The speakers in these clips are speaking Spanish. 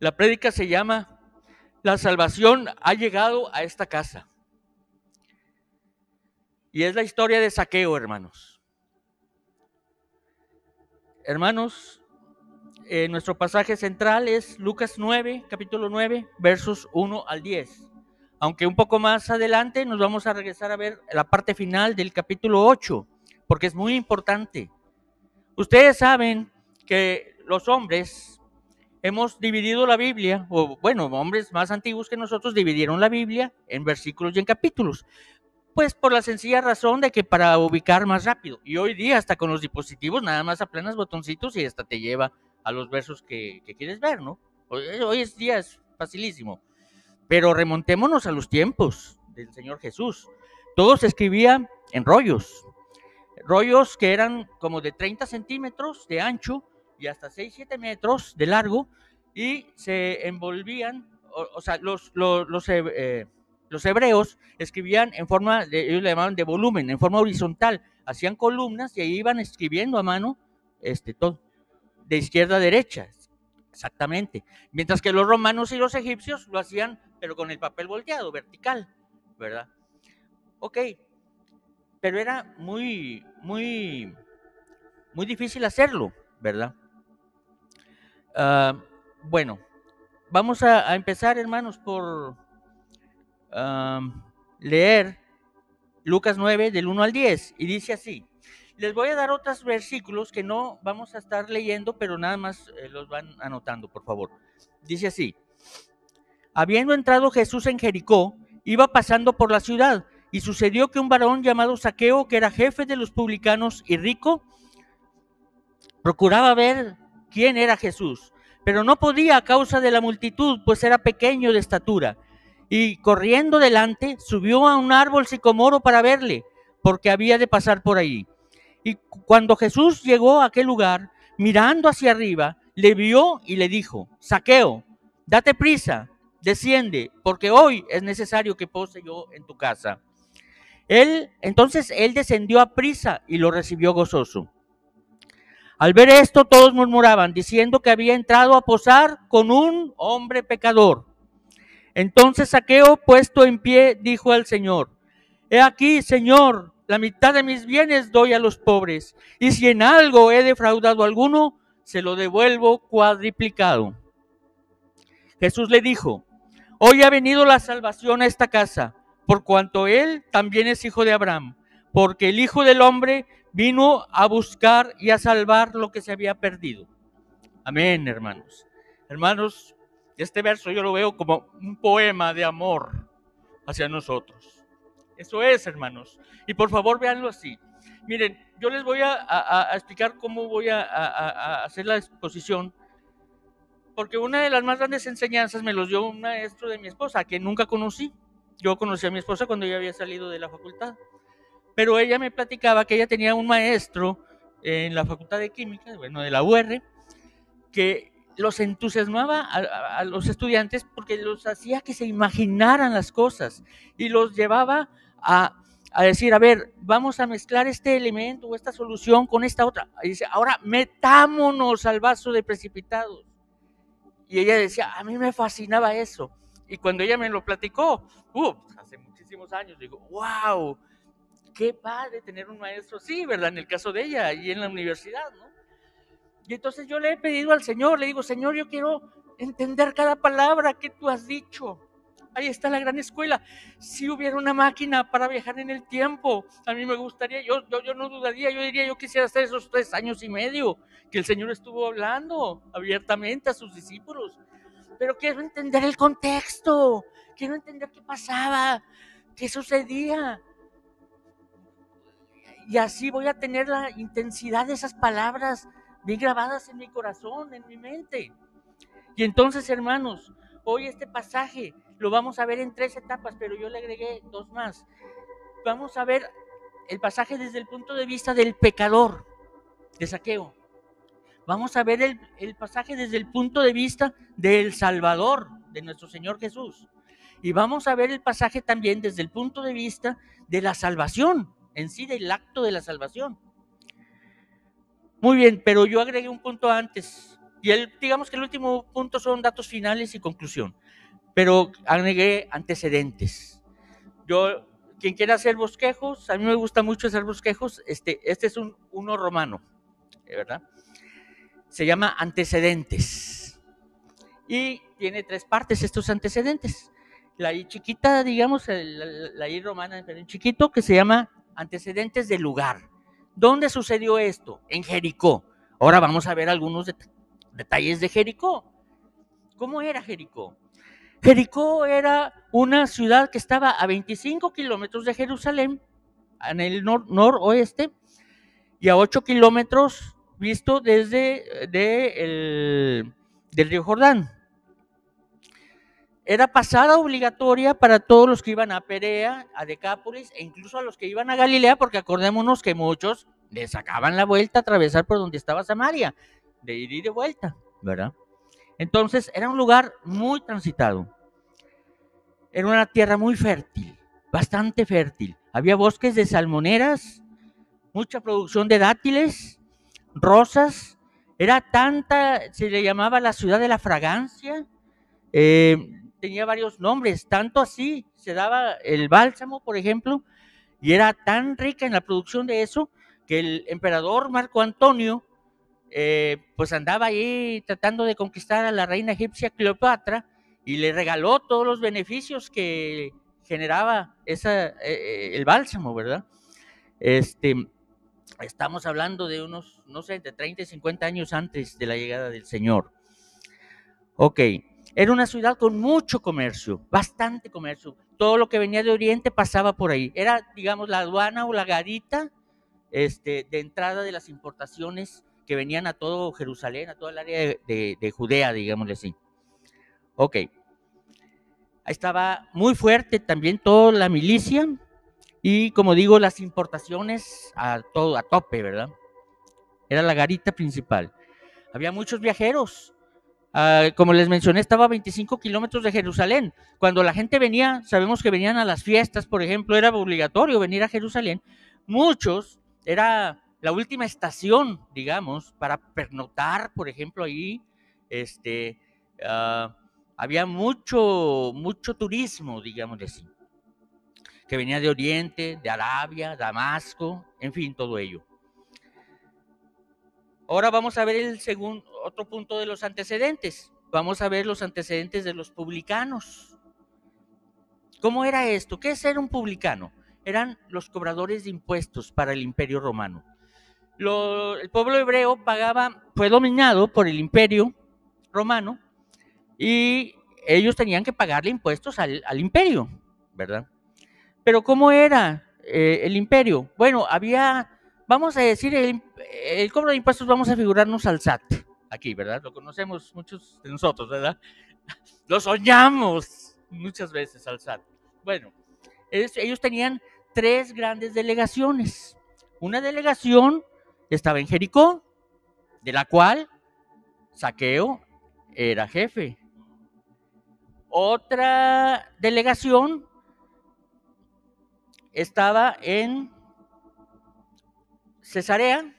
La prédica se llama La salvación ha llegado a esta casa. Y es la historia de saqueo, hermanos. Hermanos, eh, nuestro pasaje central es Lucas 9, capítulo 9, versos 1 al 10. Aunque un poco más adelante nos vamos a regresar a ver la parte final del capítulo 8, porque es muy importante. Ustedes saben que los hombres hemos dividido la Biblia, o bueno, hombres más antiguos que nosotros dividieron la Biblia en versículos y en capítulos. Pues por la sencilla razón de que para ubicar más rápido. Y hoy día hasta con los dispositivos nada más aplanas botoncitos y hasta te lleva a los versos que, quieres ver, ¿no? Hoy, hoy es día es facilísimo. Pero remontémonos a los tiempos del Señor Jesús. Todo se escribía en rollos. Rollos que eran como de 30 centímetros de ancho y hasta 6, 7 metros de largo y se envolvían, o, sea, los, los, los, eh, los, hebreos escribían en forma, de, ellos le llamaban de volumen, en forma horizontal, hacían columnas y ahí iban escribiendo a mano este, todo, de izquierda a derecha, exactamente. Mientras que los romanos y los egipcios lo hacían, pero con el papel volteado, vertical, ¿verdad? Ok, pero era muy, muy, muy difícil hacerlo, ¿verdad? Uh, bueno, vamos a, empezar, hermanos, por leer Lucas 9 del 1 al 10 y dice así. Les voy a dar otros versículos que no vamos a estar leyendo, pero nada más eh, los van anotando, por favor. Dice así. Habiendo entrado Jesús en Jericó, iba pasando por la ciudad, y sucedió que un varón llamado Saqueo, que era jefe de los publicanos y rico, procuraba ver quién era Jesús, pero no podía a causa de la multitud, pues era pequeño de estatura. Y corriendo delante, subió a un árbol sicomoro para verle, porque había de pasar por ahí. Y cuando Jesús llegó a aquel lugar, mirando hacia arriba, le vio y le dijo, Saqueo, date prisa, desciende, porque hoy es necesario que pose yo en tu casa. Él, entonces él descendió a prisa y lo recibió gozoso. Al ver esto, todos murmuraban, diciendo que había entrado a posar con un hombre pecador. Entonces Saqueo, puesto en pie, dijo al Señor, He aquí, Señor, la mitad de mis bienes doy a los pobres, y si en algo he defraudado a alguno, se lo devuelvo cuadriplicado. Jesús le dijo, Hoy ha venido la salvación a esta casa, por cuanto él también es hijo de Abraham, porque el Hijo del Hombre vino a buscar y a salvar lo que se había perdido. Amén, hermanos. Hermanos, este verso yo lo veo como un poema de amor hacia nosotros. Eso es, hermanos. Y por favor, véanlo así. Miren, yo les voy a, explicar cómo voy a, hacer la exposición, porque una de las más grandes enseñanzas me los dio un maestro de mi esposa, que nunca conocí. Yo conocí a mi esposa cuando ella había salido de la facultad pero ella me platicaba que ella tenía un maestro en la Facultad de Química, bueno, de la UR, que los entusiasmaba a, los estudiantes porque los hacía que se imaginaran las cosas y los llevaba a, a, decir, a ver, vamos a mezclar este elemento o esta solución con esta otra. Y dice, ahora metámonos al vaso de precipitados. Y ella decía, a mí me fascinaba eso. Y cuando ella me lo platicó, uh, hace muchísimos años, digo, wow, qué padre tener un maestro así, ¿verdad? En el caso de ella y en la universidad, ¿no? Y entonces yo le he pedido al Señor, le digo, Señor, yo quiero entender cada palabra que tú has dicho. Ahí está la gran escuela. Si hubiera una máquina para viajar en el tiempo, a mí me gustaría, yo, yo, yo no dudaría, yo diría, yo quisiera hacer esos tres años y medio que el Señor estuvo hablando abiertamente a sus discípulos. Pero quiero entender el contexto, quiero entender qué pasaba, qué sucedía y así voy a tener la intensidad de esas palabras bien grabadas en mi corazón, en mi mente. Y entonces, hermanos, hoy este pasaje lo vamos a ver en tres etapas, pero yo le agregué dos más. Vamos a ver el pasaje desde el punto de vista del pecador, de saqueo. Vamos a ver el, el pasaje desde el punto de vista del Salvador, de nuestro Señor Jesús. Y vamos a ver el pasaje también desde el punto de vista de la salvación, en sí del acto de la salvación. Muy bien, pero yo agregué un punto antes Y el, digamos que el último punto son datos finales y conclusión. Pero agregué antecedentes. Yo, quien quiera hacer bosquejos, a mí me gusta mucho hacer bosquejos. Este, este es un, uno romano, ¿verdad? Se llama antecedentes. Y tiene tres partes estos antecedentes. La I chiquita, digamos, la, la I romana en chiquito, que se llama antecedentes del lugar. ¿Dónde sucedió esto? En Jericó. Ahora vamos a ver algunos detalles de Jericó. ¿Cómo era Jericó? Jericó era una ciudad que estaba a 25 kilómetros de Jerusalén, en el noroeste, y a 8 kilómetros visto desde de el, del río Jordán. Era pasada obligatoria para todos los que iban a Perea, a Decápolis e incluso a los que iban a Galilea, porque acordémonos que muchos les sacaban la vuelta a atravesar por donde estaba Samaria de ir y de vuelta, ¿verdad? Entonces era un lugar muy transitado. Era una tierra muy fértil, bastante fértil. Había bosques de salmoneras, mucha producción de dátiles, rosas. Era tanta, se le llamaba la ciudad de la fragancia. Eh, tenía varios nombres, tanto así se daba el bálsamo, por ejemplo, y era tan rica en la producción de eso que el emperador Marco Antonio eh, pues andaba ahí tratando de conquistar a la reina egipcia Cleopatra y le regaló todos los beneficios que generaba esa, eh, eh, el bálsamo, ¿verdad? Este, estamos hablando de unos, no sé, de 30 y 50 años antes de la llegada del Señor. Ok, era una ciudad con mucho comercio, bastante comercio. Todo lo que venía de Oriente pasaba por ahí. Era, digamos, la aduana o la garita este, de entrada de las importaciones que venían a todo Jerusalén, a toda el área de, Judea, digámosle así. Ok. Estaba muy fuerte también toda la milicia y, como digo, las importaciones a todo, a tope, ¿verdad? Era la garita principal. Había muchos viajeros. Ah, como les mencioné, estaba a 25 kilómetros de Jerusalén. Cuando la gente venía, sabemos que venían a las fiestas, por ejemplo, era obligatorio venir a Jerusalén. Muchos, era la última estación, digamos, para pernotar, por ejemplo, ahí, este, ah, había mucho, mucho turismo, digamos así, que venía de Oriente, de Arabia, Damasco, en fin, todo ello. Ahora vamos a ver el segundo, otro punto de los antecedentes. Vamos a ver los antecedentes de los publicanos. ¿Cómo era esto? ¿Qué es ser un publicano? Eran los cobradores de impuestos para el imperio romano el pueblo hebreo pagaba, fue dominado por el imperio romano y ellos tenían que pagarle impuestos al, imperio, ¿verdad? Pero ¿cómo era eh, el imperio? Bueno, había, vamos a decir, el, el, cobro de impuestos, vamos a figurarnos al SAT, aquí, ¿verdad? Lo conocemos muchos de nosotros, ¿verdad? Lo soñamos muchas veces al SAT. Bueno, ellos tenían tres grandes delegaciones. Una delegación estaba en Jericó, de la cual Saqueo era jefe. Otra delegación estaba en Cesarea,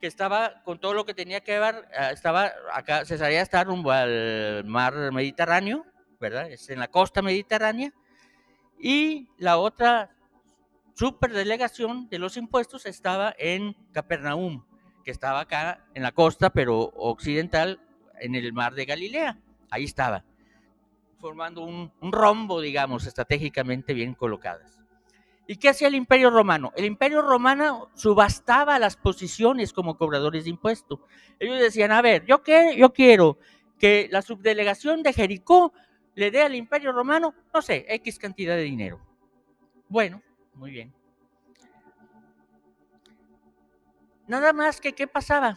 que estaba con todo lo que tenía que ver, ah, estaba acá, Cesarea está rumbo al mar Mediterráneo, ¿verdad? Es en la costa mediterránea. Y la otra superdelegación de los impuestos estaba en Capernaum, que estaba acá en la costa, pero occidental, en el mar de Galilea. Ahí estaba, formando un, rombo, digamos, estratégicamente bien colocadas. ¿Y qué hacía el imperio romano? El imperio romano subastaba las posiciones como cobradores de impuestos. Ellos decían, a ver, yo, qué, yo quiero que la subdelegación de Jericó le dé al imperio romano, no sé, X cantidad de dinero. Bueno, muy bien. Nada más que, ¿qué pasaba?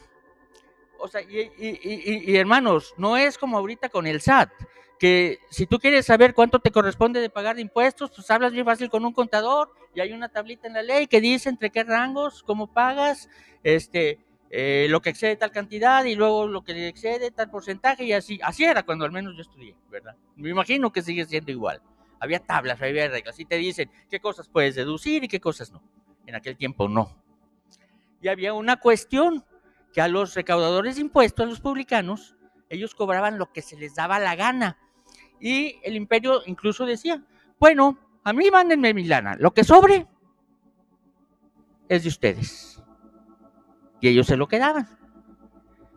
O sea, y, hermanos, no es como ahorita con el SAT, que si tú quieres saber cuánto te corresponde de pagar de impuestos, pues hablas bien fácil con un contador y hay una tablita en la ley que dice entre qué rangos, cómo pagas, este, eh, lo que excede tal cantidad y luego lo que excede tal porcentaje y así, así era cuando al menos yo estudié, ¿verdad? Me imagino que sigue siendo igual había tablas, había reglas y te dicen qué cosas puedes deducir y qué cosas no. En aquel tiempo no. Y había una cuestión que a los recaudadores de impuestos, a los publicanos, ellos cobraban lo que se les daba la gana. Y el imperio incluso decía, bueno, a mí mándenme mi lana, lo que sobre es de ustedes. Y ellos se lo quedaban.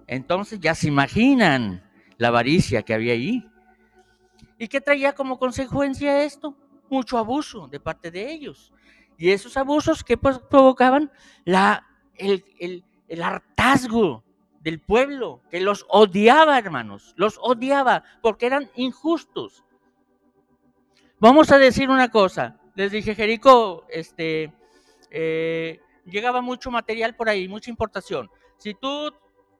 Entonces ya se imaginan la avaricia que había ahí. ¿Y qué traía como consecuencia esto? Mucho abuso de parte de ellos. Y esos abusos que pues, provocaban la, el, el hartazgo del pueblo, que los odiaba, hermanos, los odiaba porque eran injustos. Vamos a decir una cosa, les dije, Jerico, este, eh, llegaba mucho material por ahí, mucha importación. Si tú,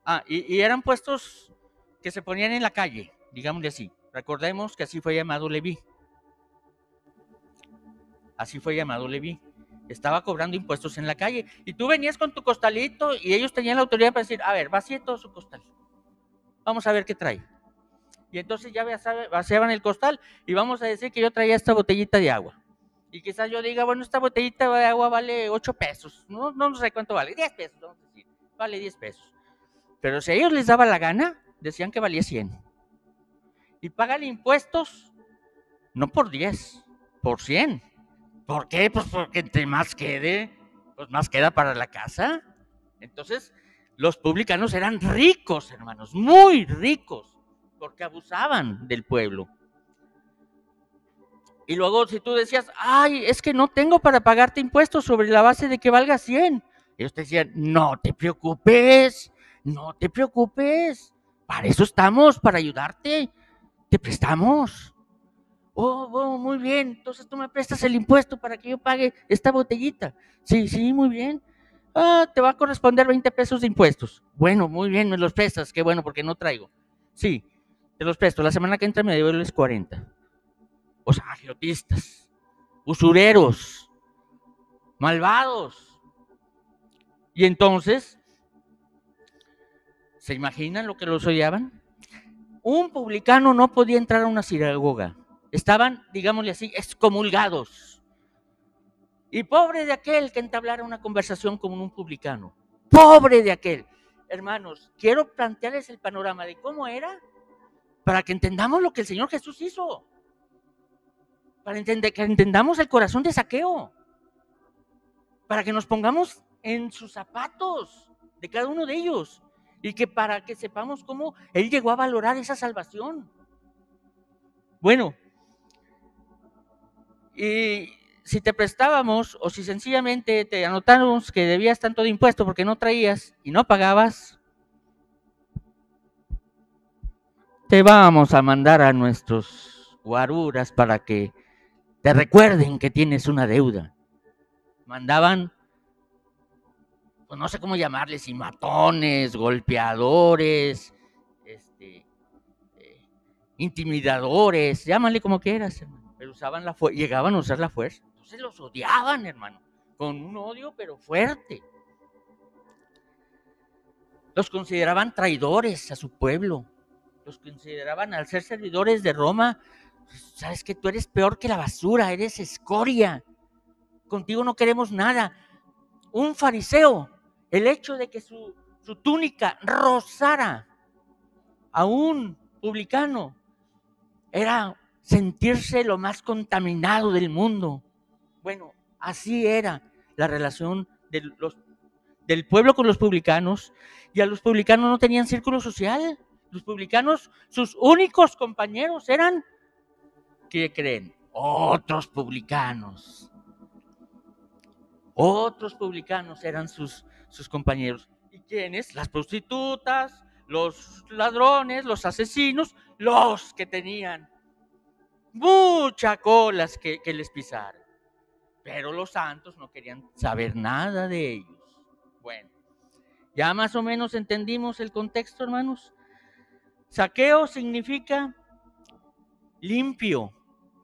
ah, y, eran puestos que se ponían en la calle, digámosle así. Recordemos que así fue llamado Leví. Así fue llamado Leví. Estaba cobrando impuestos en la calle. Y tú venías con tu costalito y ellos tenían la autoridad para decir, a ver, vacíe todo su costal. Vamos a ver qué trae. Y entonces ya vaciaban el costal y vamos a decir que yo traía esta botellita de agua. Y quizás yo diga, bueno, esta botellita de agua vale 8 pesos. No, no sé cuánto vale, 10 pesos, vamos a decir. Vale 10 pesos. Pero si a ellos les daba la gana, decían que valía 100. Y pagan impuestos no por 10, por 100. ¿Por qué? Pues porque entre más quede, pues más queda para la casa. Entonces, los publicanos eran ricos, hermanos, muy ricos, porque abusaban del pueblo. Y luego si tú decías, ay, es que no tengo para pagarte impuestos sobre la base de que valga 100. Ellos te decían, no te preocupes, no te preocupes. Para eso estamos, para ayudarte. Te prestamos. Oh, oh, muy bien. Entonces tú me prestas el impuesto para que yo pague esta botellita. Sí, sí, muy bien. Ah, te va a corresponder 20 pesos de impuestos. Bueno, muy bien, me los prestas. Qué bueno, porque no traigo. Sí, te los presto. La semana que entra me devuelves 40. O sea, agiotistas, usureros, malvados. Y entonces, ¿se imaginan lo que los odiaban? Un publicano no podía entrar a una sinagoga estaban, digámosle así, excomulgados. Y pobre de aquel que entablara una conversación con un publicano. Pobre de aquel. Hermanos, quiero plantearles el panorama de cómo era para que entendamos lo que el Señor Jesús hizo. Para entender, que entendamos el corazón de saqueo. Para que nos pongamos en sus zapatos de cada uno de ellos. Y que para que sepamos cómo Él llegó a valorar esa salvación. Bueno, y si te prestábamos o si sencillamente te anotamos que debías tanto de impuesto porque no traías y no pagabas, te vamos a mandar a nuestros guaruras para que te recuerden que tienes una deuda. Mandaban, pues no sé cómo llamarles, y matones, golpeadores, este, eh, intimidadores, llámale como quieras, hermano usaban la llegaban a usar la fuerza. Entonces los odiaban, hermano, con un odio pero fuerte. Los consideraban traidores a su pueblo. Los consideraban al ser servidores de Roma, sabes que tú eres peor que la basura, eres escoria. Contigo no queremos nada. Un fariseo, el hecho de que su, su túnica rozara a un publicano era sentirse lo más contaminado del mundo. Bueno, así era la relación del pueblo con los publicanos y a los publicanos no tenían círculo social. Los publicanos, sus únicos compañeros eran, ¿qué creen? Otros publicanos. Otros publicanos eran sus, sus compañeros. ¿Y quiénes? Las prostitutas, los ladrones, los asesinos, los que tenían muchas colas que, les pisaran. Pero los santos no querían saber nada de ellos. Bueno, ya más o menos entendimos el contexto, hermanos. Saqueo significa limpio,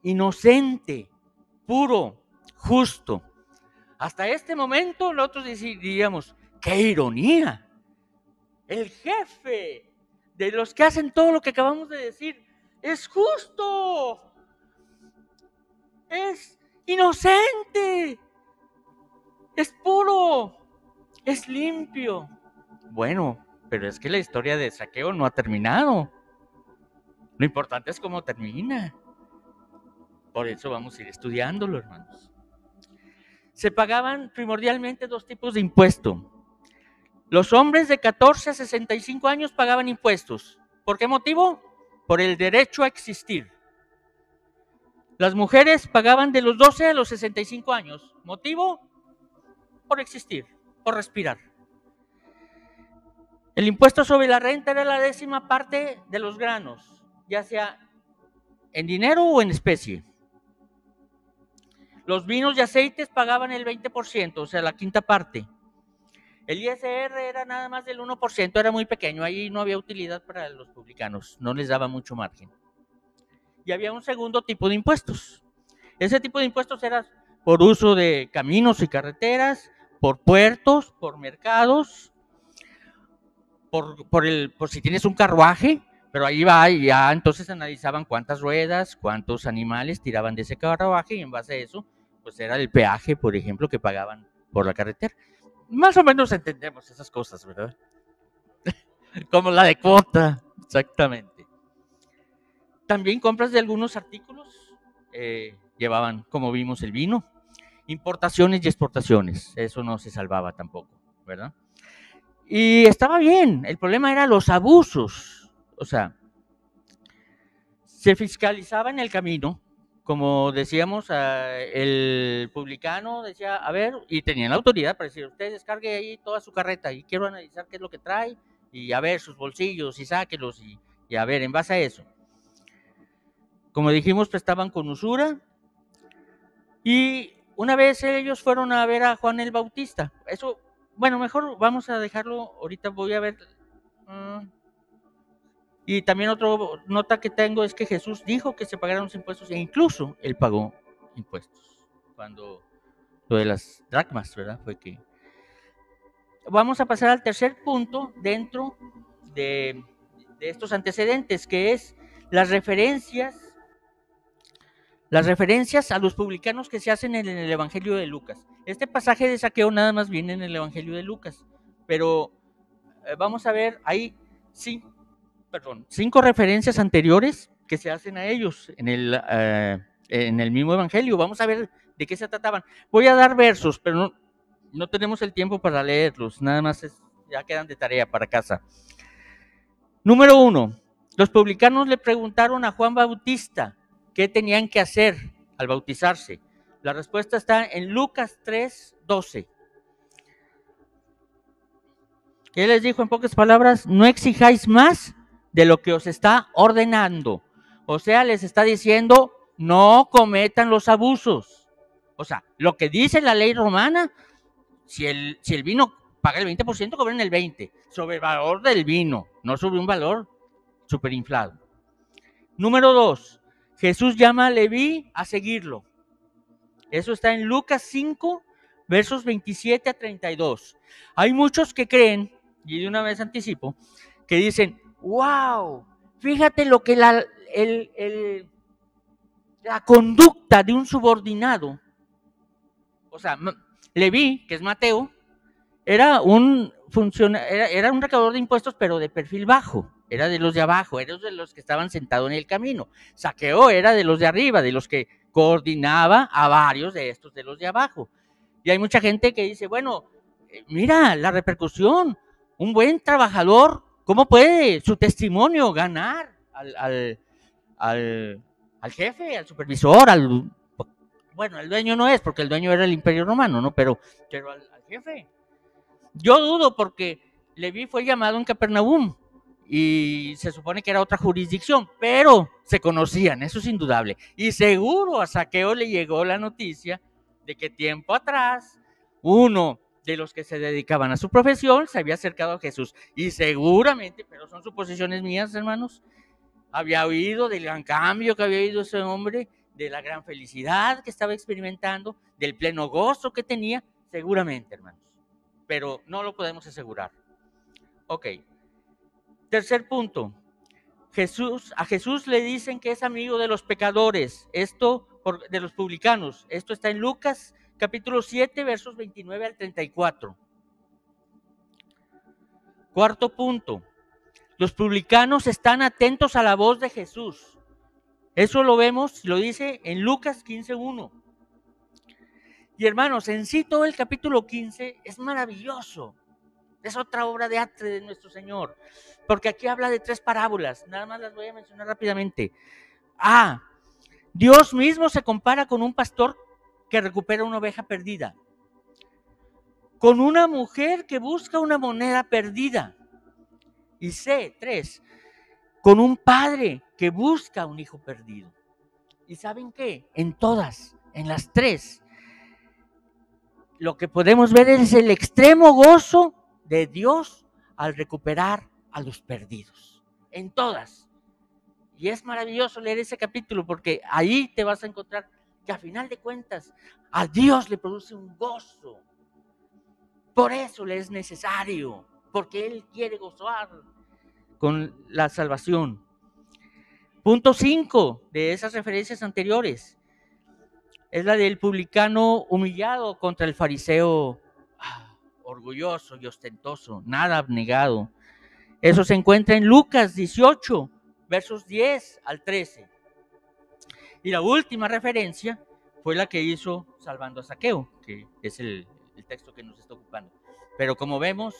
inocente, puro, justo. Hasta este momento nosotros diríamos, qué ironía. El jefe de los que hacen todo lo que acabamos de decir es justo es inocente, es puro, es limpio, Bueno, pero es que la historia de saqueo no ha terminado. Lo importante es cómo termina. Por eso vamos a ir estudiándolo, hermanos. Se pagaban primordialmente dos tipos de impuesto. Los hombres de 14 a 65 años pagaban impuestos. ¿Por qué motivo? Por el derecho a existir. Las mujeres pagaban de los 12 a los 65 años. ¿Motivo? Por existir, por respirar. El impuesto sobre la renta era la décima parte de los granos, ya sea en dinero o en especie. Los vinos y aceites pagaban el 20%, o sea, la quinta parte. El ISR era nada más del 1%, era muy pequeño, ahí no había utilidad para los publicanos, no les daba mucho margen. Y había un segundo tipo de impuestos. Ese tipo de impuestos era por uso de caminos y carreteras, por puertos, por mercados, por, el, por si tienes un carruaje, pero ahí va y ya entonces analizaban cuántas ruedas, cuántos animales tiraban de ese carruaje y en base a eso, pues era el peaje, por ejemplo, que pagaban por la carretera. Más o menos entendemos esas cosas, ¿verdad? Como la de cuota, exactamente. También compras de algunos artículos eh, llevaban, como vimos, el vino, importaciones y exportaciones, eso no se salvaba tampoco, ¿verdad? Y estaba bien, el problema era los abusos. O sea, se fiscalizaba en el camino, como decíamos, el publicano decía, a ver, y tenían la autoridad para decir, usted descargue ahí toda su carreta y quiero analizar qué es lo que trae y a ver sus bolsillos y sáquelos y, y a ver, en base a eso. Como dijimos, prestaban con usura y una vez ellos fueron a ver a Juan el Bautista. Eso bueno, mejor vamos a dejarlo. Ahorita voy a ver. Mm. y también otra nota que tengo es que Jesús dijo que se pagaran los impuestos e incluso él pagó impuestos. Cuando lo de las dracmas, ¿verdad? Fue que. Vamos a pasar al tercer punto dentro de, de estos antecedentes, que es las referencias las referencias a los publicanos que se hacen en el Evangelio de Lucas. Este pasaje de saqueo nada más viene en el Evangelio de Lucas, pero eh, vamos a ver, hay cinco, referencias anteriores que se hacen a ellos en el, eh, en el mismo Evangelio. Vamos a ver de qué se trataban. Voy a dar versos, pero no, no tenemos el tiempo para leerlos, nada más ya quedan de tarea para casa. Número uno, los publicanos le preguntaron a Juan Bautista, ¿Qué tenían que hacer al bautizarse? La respuesta está en Lucas 3, 12. Él les dijo en pocas palabras, no exijáis más de lo que os está ordenando. O sea, les está diciendo, no cometan los abusos. O sea, lo que dice la ley romana, si el, si el vino paga el 20%, cobren el 20%, sobre el valor del vino, no sobre un valor superinflado. Número dos, Jesús llama a Leví a seguirlo. Eso está en Lucas 5, versos 27 a 32. Hay muchos que creen, y de una vez anticipo, que dicen, wow, fíjate lo que la, la conducta de un subordinado, o sea, Leví, que es Mateo, era un, era, era un recaudador de impuestos, pero de perfil bajo era de los de abajo, era de los que estaban sentados en el camino. Saqueo era de los de arriba, de los que coordinaba a varios de estos de los de abajo. Y hay mucha gente que dice, bueno, eh, mira la repercusión, un buen trabajador, ¿cómo puede su testimonio ganar al, al, jefe, al supervisor, al... Bueno, el dueño no es, porque el dueño era el imperio romano, ¿no? Pero, pero al, al jefe. Yo dudo porque Leví fue llamado en Capernaum y se supone que era otra jurisdicción, pero se conocían, eso es indudable. Y seguro a Saqueo le llegó la noticia de que tiempo atrás uno de los que se dedicaban a su profesión se había acercado a Jesús. Y seguramente, pero son suposiciones mías, hermanos, había oído del gran cambio que había oído ese hombre, de la gran felicidad que estaba experimentando, del pleno gozo que tenía, seguramente, hermanos. Pero no lo podemos asegurar. Ok. Tercer punto. Jesús, a Jesús le dicen que es amigo de los pecadores, esto de los publicanos. Esto está en Lucas capítulo 7, versos 29 al 34. Cuarto punto, los publicanos están atentos a la voz de Jesús. Eso lo vemos, lo dice en Lucas 15.1. Y hermanos, en sí todo el capítulo 15 es maravilloso. Es otra obra de arte de nuestro Señor. Porque aquí habla de tres parábolas. Nada más las voy a mencionar rápidamente. Ah, Dios mismo se compara con un pastor que recupera una oveja perdida. Con una mujer que busca una moneda perdida. Y C, tres, con un padre que busca un hijo perdido. ¿Y saben qué? En todas, en las tres, lo que podemos ver es el extremo gozo de Dios al recuperar a los perdidos. En todas. Y es maravilloso leer ese capítulo porque ahí te vas a encontrar que a final de cuentas a Dios le produce un gozo. Por eso le es necesario, porque Él quiere gozar con la salvación. Punto 5 de esas referencias anteriores es la del publicano humillado contra el fariseo orgulloso y ostentoso, nada abnegado. Eso se encuentra en Lucas 18, versos 10 al 13. Y la última referencia fue la que hizo Salvando a Saqueo, que es el, texto que nos está ocupando. Pero como vemos,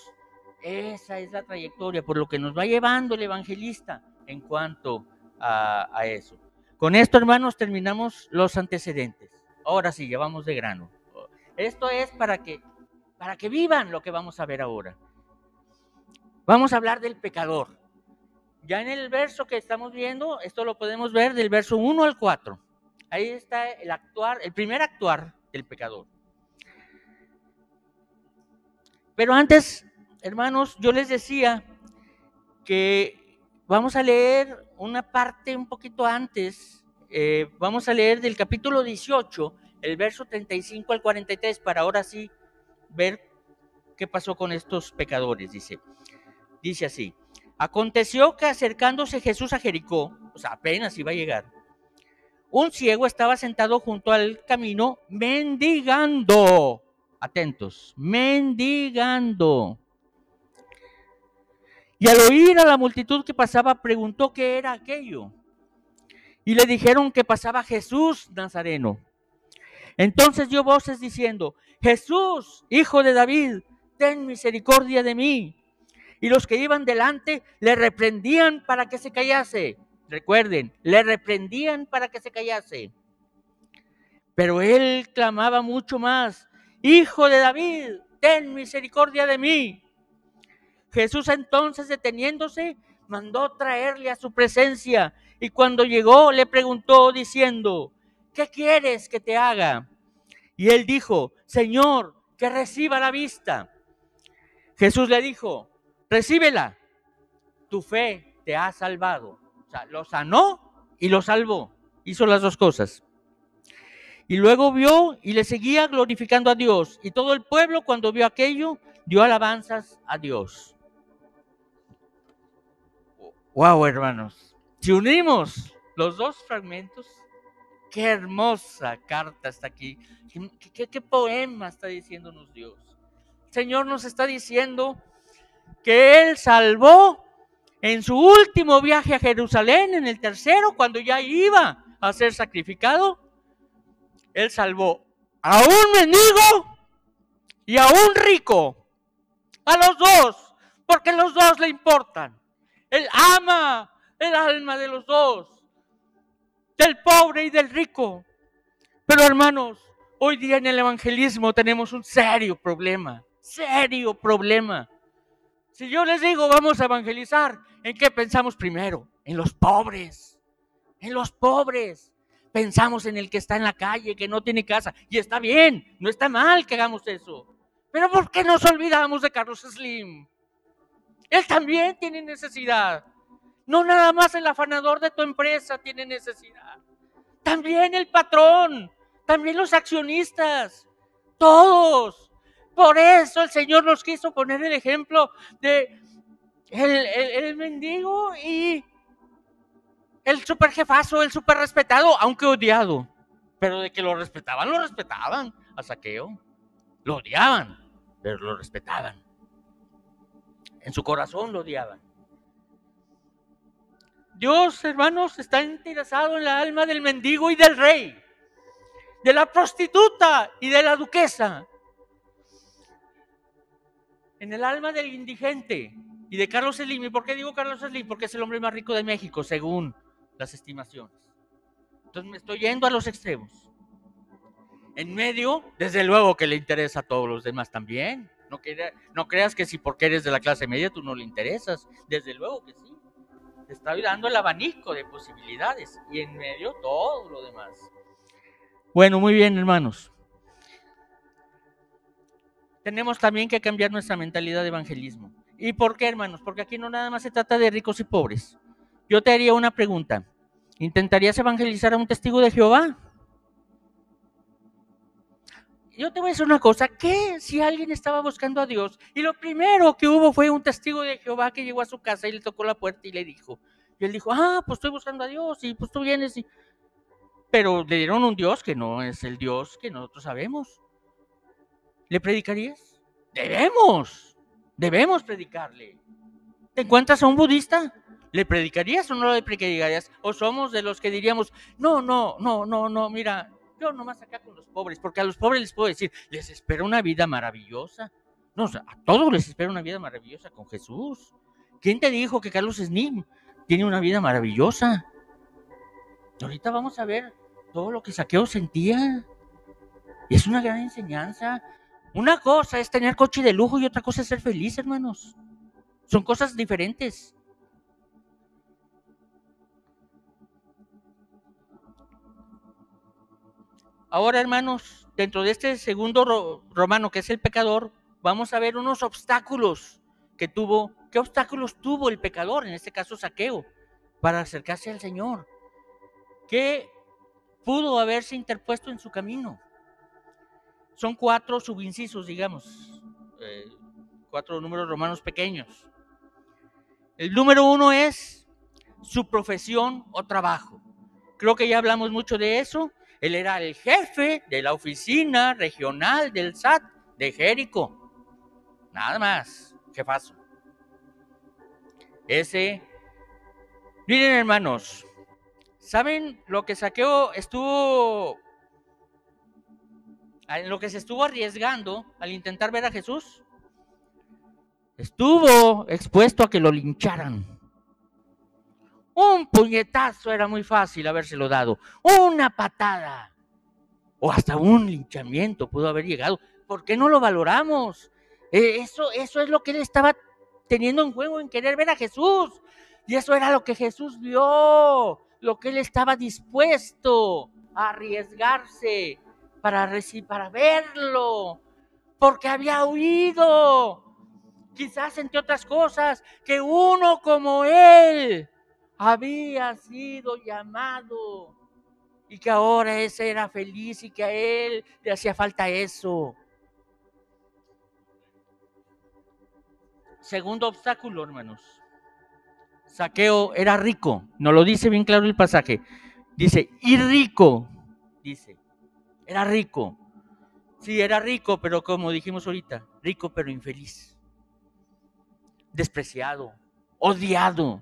esa es la trayectoria, por lo que nos va llevando el evangelista en cuanto a, a eso. Con esto, hermanos, terminamos los antecedentes. Ahora sí, llevamos de grano. Esto es para que, para que vivan lo que vamos a ver ahora. Vamos a hablar del pecador. Ya en el verso que estamos viendo, esto lo podemos ver del verso 1 al 4. Ahí está el actuar, el primer actuar del pecador. Pero antes hermanos, yo les decía que vamos a leer una parte un poquito antes, eh, vamos a leer del capítulo 18, el verso 35 al 43, para ahora sí ver qué pasó con estos pecadores, dice. Dice así, aconteció que acercándose Jesús a Jericó, o sea, apenas iba a llegar, un ciego estaba sentado junto al camino mendigando, atentos, mendigando. Y al oír a la multitud que pasaba, preguntó qué era aquello. Y le dijeron que pasaba Jesús Nazareno. Entonces dio voces diciendo, Jesús, hijo de David, ten misericordia de mí. Y los que iban delante le reprendían para que se callase. Recuerden, le reprendían para que se callase. Pero él clamaba mucho más, Hijo de David, ten misericordia de mí. Jesús entonces deteniéndose, mandó traerle a su presencia y cuando llegó le preguntó diciendo, ¿qué quieres que te haga? Y él dijo, Señor, que reciba la vista. Jesús le dijo, recíbela, tu fe te ha salvado. O sea, lo sanó y lo salvó. Hizo las dos cosas. Y luego vio y le seguía glorificando a Dios. Y todo el pueblo cuando vio aquello, dio alabanzas a Dios. Wow, hermanos. Si unimos los dos fragmentos, qué hermosa carta está aquí. ¿Qué, poema está diciéndonos Dios? El Señor nos está diciendo que Él salvó en su último viaje a Jerusalén, en el tercero, cuando ya iba a ser sacrificado. Él salvó a un mendigo y a un rico. A los dos, porque los dos le importan. Él ama el alma de los dos, del pobre y del rico. Pero hermanos, hoy día en el evangelismo tenemos un serio problema, serio problema. Si yo les digo vamos a evangelizar, ¿en qué pensamos primero? En los pobres, en los pobres. Pensamos en el que está en la calle, que no tiene casa. Y está bien, no está mal que hagamos eso. Pero ¿por qué nos olvidamos de Carlos Slim? Él también tiene necesidad. No nada más el afanador de tu empresa tiene necesidad. También el patrón, también los accionistas, todos. Por eso el Señor nos quiso poner el ejemplo de el, mendigo y el super jefazo, el super respetado, aunque odiado. Pero de que lo respetaban, lo respetaban a saqueo. Lo odiaban, pero lo respetaban. En su corazón lo odiaban. Dios, hermanos, está interesado en la alma del mendigo y del rey, de la prostituta y de la duquesa, en el alma del indigente y de Carlos Slim. ¿Y por qué digo Carlos Slim? Porque es el hombre más rico de México, según las estimaciones. Entonces me estoy yendo a los extremos. En medio, desde luego que le interesa a todos los demás también. No, no creas que si porque eres de la clase media tú no le interesas. Desde luego que sí. Te estoy dando el abanico de posibilidades y en medio todo lo demás. Bueno, muy bien, hermanos. Tenemos también que cambiar nuestra mentalidad de evangelismo. ¿Y por qué, hermanos? Porque aquí no nada más se trata de ricos y pobres. Yo te haría una pregunta. ¿Intentarías evangelizar a un testigo de Jehová? Yo te voy a decir una cosa, ¿qué si alguien estaba buscando a Dios y lo primero que hubo fue un testigo de Jehová que llegó a su casa y le tocó la puerta y le dijo, y él dijo, ah, pues estoy buscando a Dios y pues tú vienes. Y... Pero le dieron un Dios que no es el Dios que nosotros sabemos. ¿Le predicarías? Debemos, debemos predicarle. ¿Te encuentras a un budista? ¿Le predicarías o no le predicarías? ¿O somos de los que diríamos, no, no, no, no, no, mira, yo nomás acá con los pobres, porque a los pobres les puedo decir, les espera una vida maravillosa. No, a todos les espera una vida maravillosa con Jesús. ¿Quién te dijo que Carlos Slim tiene una vida maravillosa. Ahorita vamos a ver todo lo que Saqueo sentía. Y es una gran enseñanza. Una cosa es tener coche de lujo y otra cosa es ser feliz, hermanos. Son cosas diferentes. Ahora, hermanos, dentro de este segundo romano, que es el pecador, vamos a ver unos obstáculos que tuvo ¿Qué obstáculos tuvo el pecador, en este caso Saqueo, para acercarse al Señor? ¿Qué pudo haberse interpuesto en su camino? Son cuatro subincisos, digamos, eh, cuatro números romanos pequeños. El número uno es su profesión o trabajo. Creo que ya hablamos mucho de eso. Él era el jefe de la oficina regional del SAT de Jerico. Nada más, jefazo. Ese. Miren, hermanos, ¿saben lo que Saqueo estuvo. En lo que se estuvo arriesgando al intentar ver a Jesús? Estuvo expuesto a que lo lincharan. Un puñetazo era muy fácil habérselo dado. Una patada. O hasta un linchamiento pudo haber llegado. ¿Por qué no lo valoramos? Eh, eso, eso es lo que él estaba teniendo en juego en querer ver a Jesús. Y eso era lo que Jesús vio, lo que él estaba dispuesto a arriesgarse para, para verlo, porque había oído, quizás entre otras cosas, que uno como él había sido llamado y que ahora ese era feliz y que a él le hacía falta eso. Segundo obstáculo, hermanos. Saqueo era rico, nos lo dice bien claro el pasaje. Dice, y rico, dice, era rico. Sí, era rico, pero como dijimos ahorita, rico pero infeliz. Despreciado, odiado.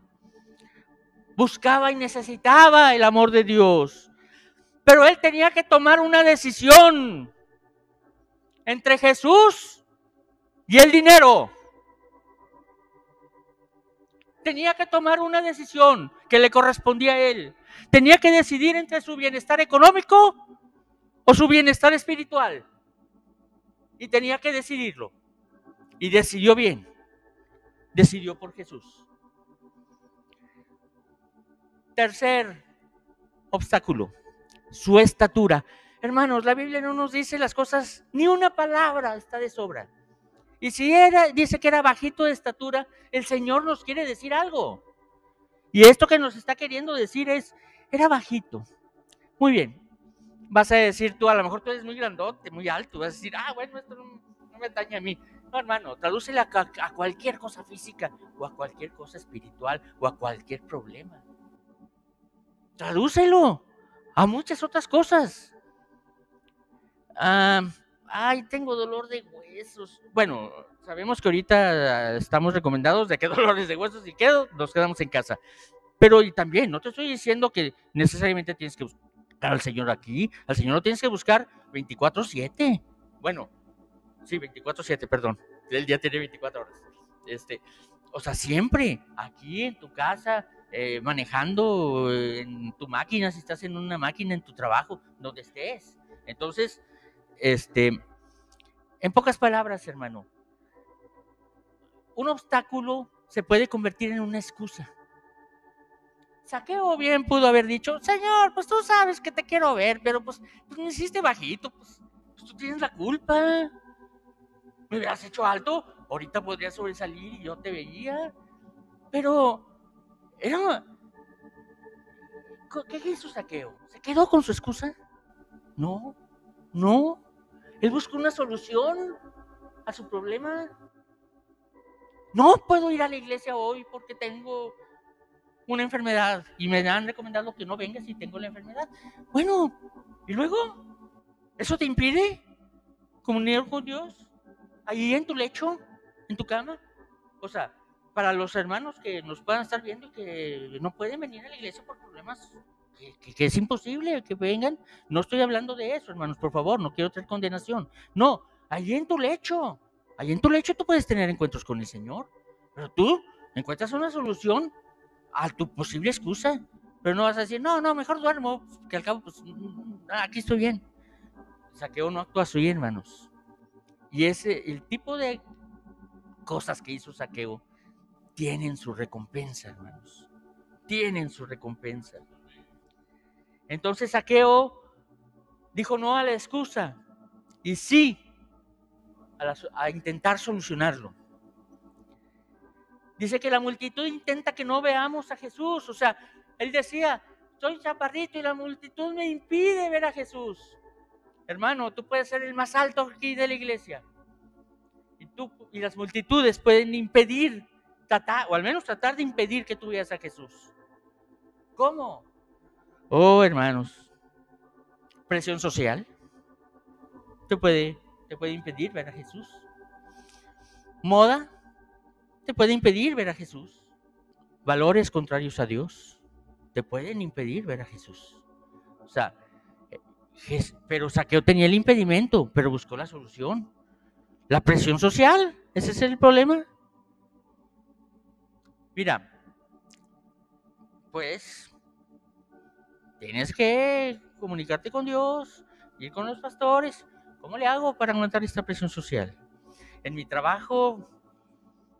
Buscaba y necesitaba el amor de Dios. Pero él tenía que tomar una decisión entre Jesús y el dinero tenía que tomar una decisión que le correspondía a él. Tenía que decidir entre su bienestar económico o su bienestar espiritual. Y tenía que decidirlo. Y decidió bien. Decidió por Jesús. Tercer obstáculo, su estatura. Hermanos, la Biblia no nos dice las cosas, ni una palabra está de sobra. Y si era, dice que era bajito de estatura, el Señor nos quiere decir algo. Y esto que nos está queriendo decir es, era bajito. Muy bien. Vas a decir tú, a lo mejor tú eres muy grandote, muy alto. Vas a decir, ah, bueno, esto no, me atañe a mí. No, hermano, tradúcela a cualquier cosa física o a cualquier cosa espiritual o a cualquier problema. Tradúcelo a muchas otras cosas. Ay, tengo dolor de huesos. Bueno, sabemos que ahorita estamos recomendados de que dolores de huesos y quedo, nos quedamos en casa. Pero y también, no te estoy diciendo que necesariamente tienes que buscar al Señor aquí, al Señor lo tienes que buscar 24/7. Bueno, sí, 24/7, perdón. El día tiene 24 horas. Este, o sea, siempre aquí en tu casa, eh, manejando en tu máquina, si estás en una máquina, en tu trabajo, donde estés. Entonces, este, en pocas palabras, hermano, un obstáculo se puede convertir en una excusa. Saqueo bien pudo haber dicho, Señor, pues tú sabes que te quiero ver, pero pues, pues me hiciste bajito, pues, pues, tú tienes la culpa. Me hubieras hecho alto, ahorita podría sobresalir y yo te veía. Pero era... ¿Qué hizo Saqueo? ¿Se quedó con su excusa? No, no. Él buscó una solución a su problema. No puedo ir a la iglesia hoy porque tengo una enfermedad y me han recomendado que no venga si tengo la enfermedad. Bueno, ¿y luego? ¿Eso te impide comunicar con Dios? Ahí en tu lecho, en tu cama. O sea, para los hermanos que nos puedan estar viendo y que no pueden venir a la iglesia por problemas que, es imposible que vengan. No estoy hablando de eso, hermanos, por favor, no quiero tener condenación. No, ahí en tu lecho, ahí en tu lecho tú puedes tener encuentros con el Señor, pero tú encuentras una solución a tu posible excusa. Pero no vas a decir, no, no, mejor duermo, que al cabo, pues, mm, aquí estoy bien. Saqueo no actúa así, hermanos. Y ese, el tipo de cosas que hizo Saqueo tienen su recompensa, hermanos. Tienen su recompensa. Entonces Saqueo dijo no a la excusa y sí a, intentar solucionarlo. Dice que la multitud intenta que no veamos a Jesús. O sea, él decía, soy chaparrito y la multitud me impide ver a Jesús. Hermano, tú puedes ser el más alto aquí de la iglesia. Y las multitudes pueden impedir, tratar, o al menos tratar de impedir que tú veas a Jesús. ¿Cómo? Oh, hermanos, presión social. Te puede, te puede impedir ver a Jesús. Moda te puede impedir ver a Jesús. Valores contrarios a Dios te pueden impedir ver a Jesús. O sea, eh, pero Saqueo tenía el impedimento, pero buscó la solución. La presión social, ese es el problema. Mira, pues tienes que comunicarte con Dios, ir con los pastores. ¿Cómo le hago para aguantar esta presión social? En mi trabajo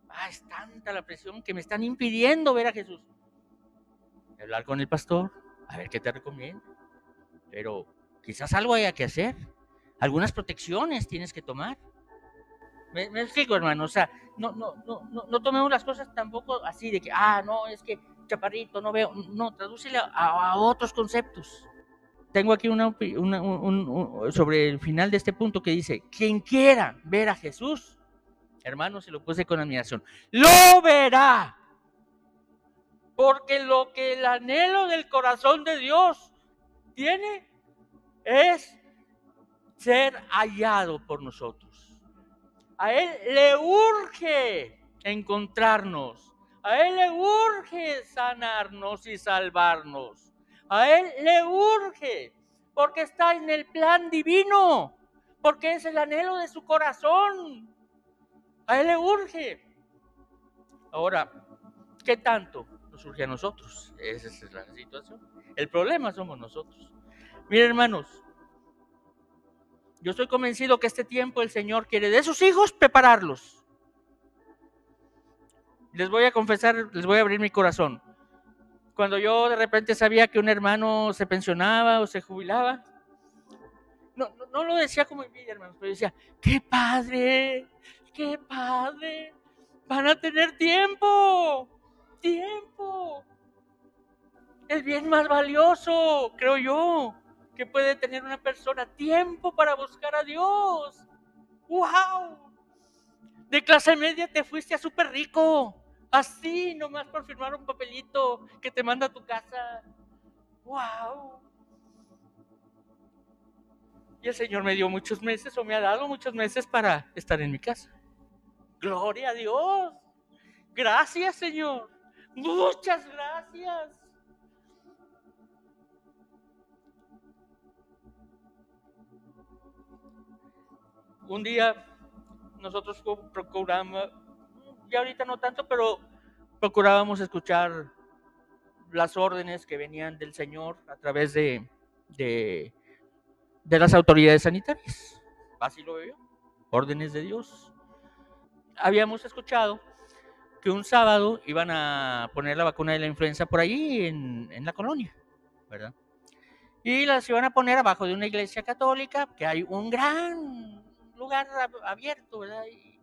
ah, es tanta la presión que me están impidiendo ver a Jesús. Hablar con el pastor, a ver qué te recomienda. Pero quizás algo haya que hacer. Algunas protecciones tienes que tomar. Me, explico, hermano. O sea, no, no, no, no, tomemos las cosas tampoco así de que, ah, no, es que chaparrito, no veo. No, tradúcele a, otros conceptos. Tengo aquí una, sobre el final de este punto que dice, quien quiera ver a Jesús, Hermano, se lo puse con admiración. Lo verá. Porque lo que el anhelo del corazón de Dios tiene es ser hallado por nosotros. A Él le urge encontrarnos. A Él le urge sanarnos y salvarnos. A Él le urge porque está en el plan divino, porque es el anhelo de su corazón. A Él le urge. Ahora, ¿qué tanto nos urge a nosotros? Esa es la situación. El problema somos nosotros. Miren, hermanos, yo estoy convencido que este tiempo el Señor quiere de sus hijos prepararlos. Les voy a confesar, les voy a abrir mi corazón. Cuando yo de repente sabía que un hermano se pensionaba o se jubilaba, no, no, lo decía como envidia, hermanos, pero decía, qué padre, qué padre. Van a tener tiempo, tiempo. El bien más valioso, creo yo, que puede tener una persona, tiempo para buscar a Dios. ¡Wow! De clase media te fuiste a súper rico. Así, nomás por firmar un papelito que te manda a tu casa. ¡Wow! Y el Señor me dio muchos meses o me ha dado muchos meses para estar en mi casa. Gloria a Dios. Gracias, Señor. Muchas gracias. Un día nosotros procuramos, ya ahorita no tanto, pero procurábamos escuchar las órdenes que venían del Señor a través de, de, las autoridades sanitarias. Así lo veo órdenes de Dios. Habíamos escuchado que un sábado iban a poner la vacuna de la influenza por allí en, en la colonia, ¿verdad? Y las iban a poner abajo de una iglesia católica, que hay un gran lugar abierto, ¿verdad? Y,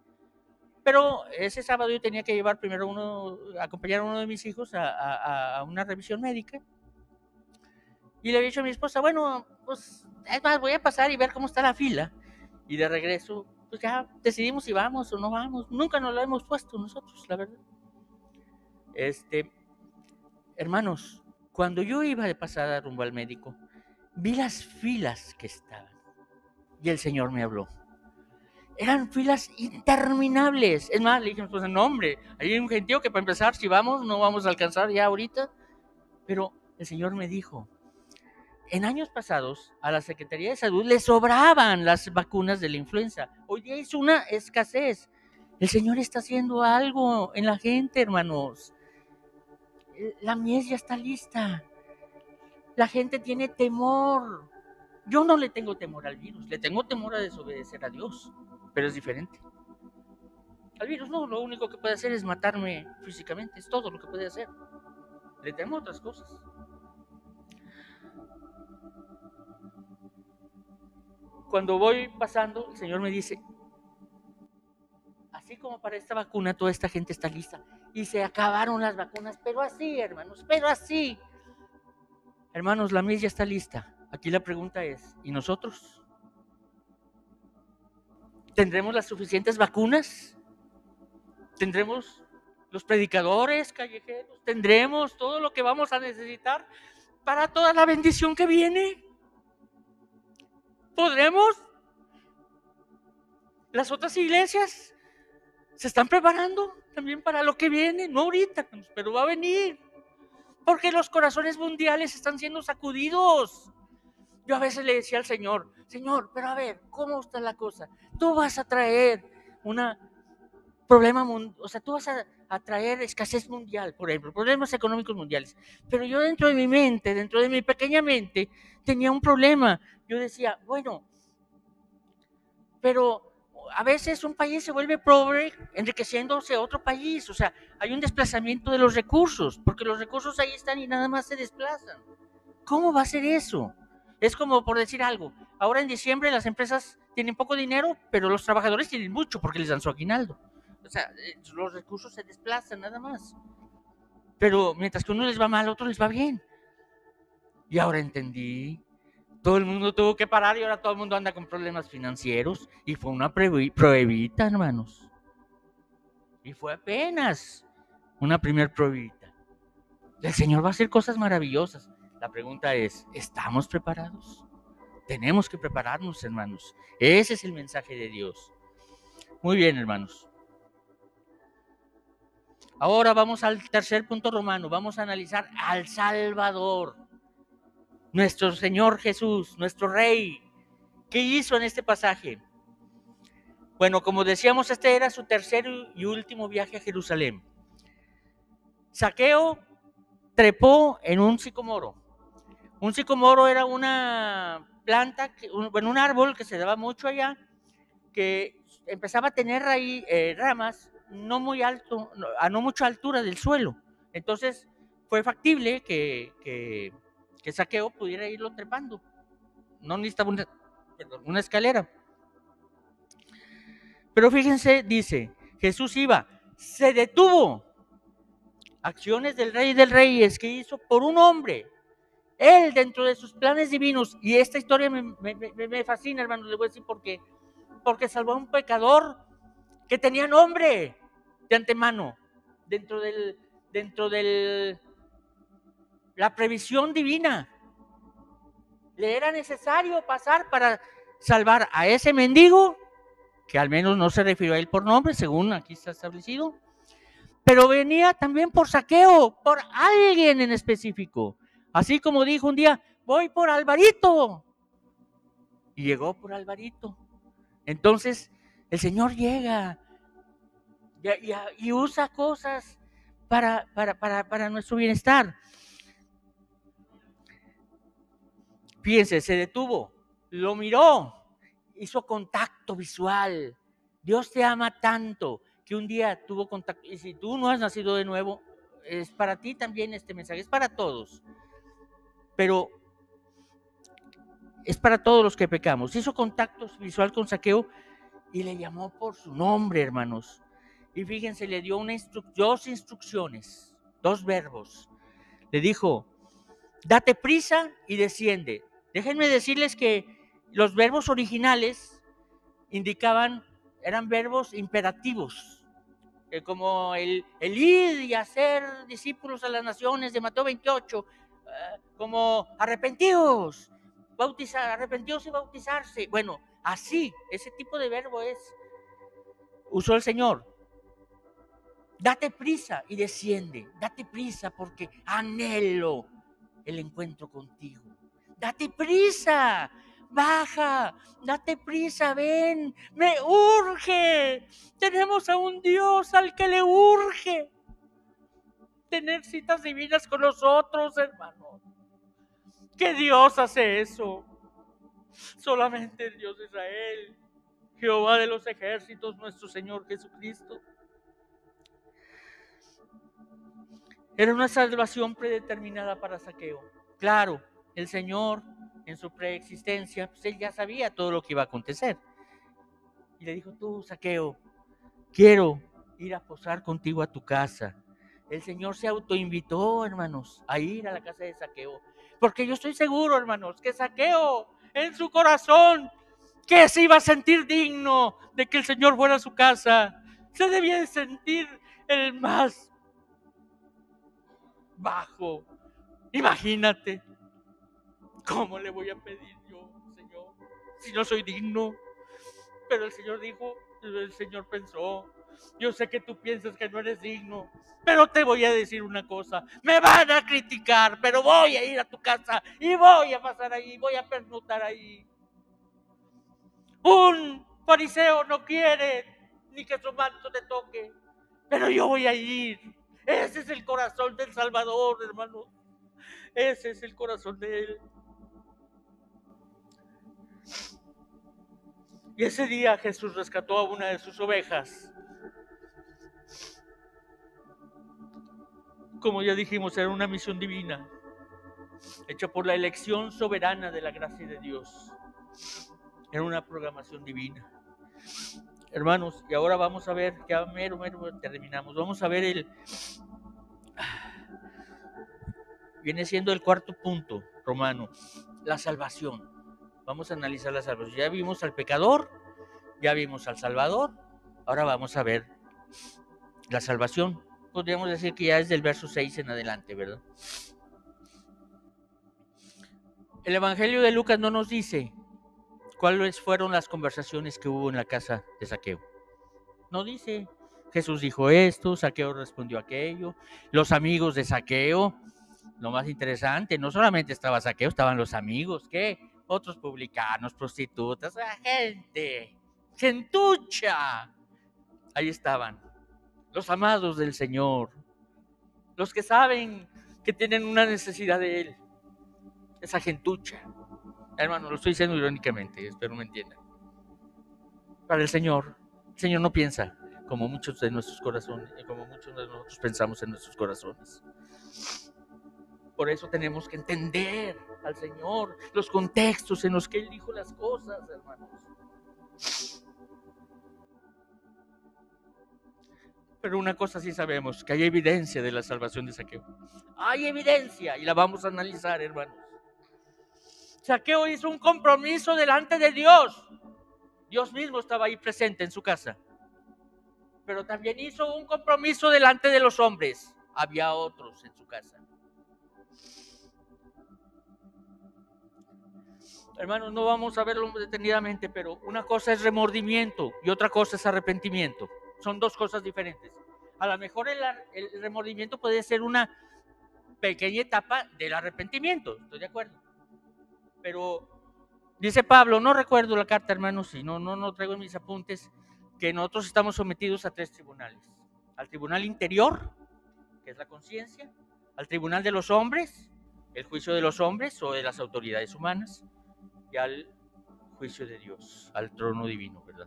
pero ese sábado yo tenía que llevar primero uno, acompañar a uno de mis hijos a, a, a una revisión médica. Y le había dicho a mi esposa, bueno, pues es más, voy a pasar y ver cómo está la fila. Y de regreso, pues ya decidimos si vamos o no vamos. Nunca nos lo hemos puesto nosotros, la verdad. Este, hermanos, cuando yo iba de pasada rumbo al médico, vi las filas que estaban. Y el Señor me habló. Eran filas interminables. Es más, le dije, pues no, hombre, hay un gentío que para empezar, si vamos, no vamos a alcanzar ya ahorita. Pero el Señor me dijo, en años pasados a la Secretaría de Salud le sobraban las vacunas de la influenza. Hoy día es una escasez. El Señor está haciendo algo en la gente, hermanos. La mies ya está lista. La gente tiene temor. Yo no le tengo temor al virus, le tengo temor a desobedecer a Dios, pero es diferente. Al virus no, lo único que puede hacer es matarme físicamente, es todo lo que puede hacer. Le temo otras cosas. Cuando voy pasando, el Señor me dice, así como para esta vacuna, toda esta gente está lista. Y se acabaron las vacunas, pero así, hermanos, pero así. Hermanos, la ya está lista. Aquí la pregunta es, ¿y nosotros? ¿Tendremos las suficientes vacunas? ¿Tendremos los predicadores callejeros? ¿Tendremos todo lo que vamos a necesitar para toda la bendición que viene? ¿Podremos? Las otras iglesias se están preparando también para lo que viene, no ahorita, pero va a venir. Porque los corazones mundiales están siendo sacudidos. Yo a veces le decía al Señor, Señor, pero a ver, ¿cómo está la cosa? Tú vas a traer una problema, o sea, tú vas a, a, traer escasez mundial, por ejemplo, problemas económicos mundiales. Pero yo dentro de mi mente, dentro de mi pequeña mente, tenía un problema. Yo decía, bueno, pero a veces un país se vuelve pobre enriqueciéndose a otro país, o sea, hay un desplazamiento de los recursos, porque los recursos ahí están y nada más se desplazan. ¿Cómo va a ser eso? Es como por decir algo, ahora en diciembre las empresas tienen poco dinero, pero los trabajadores tienen mucho porque les dan su aguinaldo. O sea, los recursos se desplazan nada más. Pero mientras que uno les va mal, otro les va bien. Y ahora entendí. Todo el mundo tuvo que parar y ahora todo el mundo anda con problemas financieros. Y fue una pruebita, hermanos. Y fue apenas una primer pruebita. El Señor va a hacer cosas maravillosas. La pregunta es, ¿estamos preparados? Tenemos que prepararnos, hermanos. Ese es el mensaje de Dios. Muy bien, hermanos. Ahora vamos al tercer punto romano. Vamos a analizar al Salvador. Nuestro Señor Jesús, nuestro Rey. ¿Qué hizo en este pasaje? Bueno, como decíamos, este era su tercer y último viaje a Jerusalén. Saqueo trepó en un sicomoro. Un sicomoro era una planta, bueno, un árbol que se daba mucho allá, que empezaba a tener ahí eh, ramas no muy alto, a no mucha altura del suelo. Entonces fue factible que, que, que Saqueo pudiera irlo trepando. No necesitaba una, escalera. Pero fíjense, dice, Jesús iba, se detuvo. Acciones del rey del reyes que hizo por un hombre. Él dentro de sus planes divinos. Y esta historia me, fascina, hermano, le voy a decir por qué. Porque salvó a un pecador que tenía nombre de antemano, dentro del, dentro del, la previsión divina. Le era necesario pasar para salvar a ese mendigo, que al menos no se refirió a él por nombre, según aquí está establecido, pero venía también por saqueo, por alguien en específico. Así como dijo un día, voy por Alvarito. Y llegó por Alvarito. Entonces, el Señor llega y, usa cosas para, para, para nuestro bienestar. Fíjense, se detuvo, lo miró, hizo contacto visual. Dios te ama tanto que un día tuvo contacto. Y si tú no has nacido de nuevo, es para ti también este mensaje, es para todos. Pero es para todos los que pecamos. Hizo contacto visual con Saqueo y le llamó por su nombre, hermanos. Y fíjense, le dio una dos instrucciones, dos verbos. Le dijo, date prisa y desciende. Déjenme decirles que los verbos originales indicaban, eran verbos imperativos, eh, como el, ir y hacer discípulos a las naciones de Mateo 28, eh, como arrepentidos, bautizar, arrepentidos y bautizarse. Bueno, así, ese tipo de verbo es, usó el Señor. Date prisa y desciende, date prisa porque anhelo el encuentro contigo date prisa, baja, date prisa, ven, me urge. Tenemos a un Dios al que le urge tener citas divinas con nosotros, hermanos. ¿Qué Dios hace eso? Solamente el Dios de Israel, Jehová de los ejércitos, nuestro Señor Jesucristo. Era una salvación predeterminada para saqueo. Claro, el Señor en su preexistencia, pues él ya sabía todo lo que iba a acontecer. Y le dijo, tú, Saqueo, quiero ir a posar contigo a tu casa. El Señor se autoinvitó, hermanos, a ir a la casa de Saqueo. Porque yo estoy seguro, hermanos, que Saqueo en su corazón, que se iba a sentir digno de que el Señor fuera a su casa, se debía de sentir el más bajo. Imagínate, ¿Cómo le voy a pedir yo, Señor, si no soy digno? Pero el Señor dijo, el Señor pensó, yo sé que tú piensas que no eres digno, pero te voy a decir una cosa, me van a criticar, pero voy a ir a tu casa y voy a pasar ahí, voy a pernotar ahí. Un fariseo no quiere ni que su manto te toque, pero yo voy a ir. Ese es el corazón del Salvador, hermano. Ese es el corazón de Él. Y ese día Jesús rescató a una de sus ovejas. Como ya dijimos, era una misión divina, hecha por la elección soberana de la gracia de Dios. Era una programación divina. Hermanos, y ahora vamos a ver, ya mero, mero terminamos, vamos a ver el... Viene siendo el cuarto punto romano, la salvación. Vamos a analizar la salvación. Ya vimos al pecador, ya vimos al Salvador, ahora vamos a ver la salvación. Podríamos decir que ya es del verso 6 en adelante, ¿verdad? El Evangelio de Lucas no nos dice cuáles fueron las conversaciones que hubo en la casa de Saqueo. No dice. Jesús dijo esto, Saqueo respondió aquello, los amigos de Saqueo, lo más interesante, no solamente estaba Saqueo, estaban los amigos, ¿qué? otros publicanos, prostitutas, gente, gentucha. Ahí estaban, los amados del Señor, los que saben que tienen una necesidad de Él, esa gentucha. Hermano, lo estoy diciendo irónicamente, espero me entiendan. Para el Señor, el Señor no piensa como muchos de nuestros corazones, como muchos de nosotros pensamos en nuestros corazones. Por eso tenemos que entender al Señor los contextos en los que Él dijo las cosas, hermanos. Pero una cosa sí sabemos, que hay evidencia de la salvación de Saqueo. Hay evidencia y la vamos a analizar, hermanos. Saqueo hizo un compromiso delante de Dios. Dios mismo estaba ahí presente en su casa. Pero también hizo un compromiso delante de los hombres. Había otros en su casa. hermanos, no vamos a verlo detenidamente, pero una cosa es remordimiento y otra cosa es arrepentimiento. Son dos cosas diferentes. A lo mejor el, el remordimiento puede ser una pequeña etapa del arrepentimiento, estoy de acuerdo. Pero dice Pablo, no recuerdo la carta, hermanos, y no, no, no traigo mis apuntes, que nosotros estamos sometidos a tres tribunales. Al tribunal interior, que es la conciencia, al tribunal de los hombres, el juicio de los hombres o de las autoridades humanas, y al juicio de Dios, al trono divino, ¿verdad?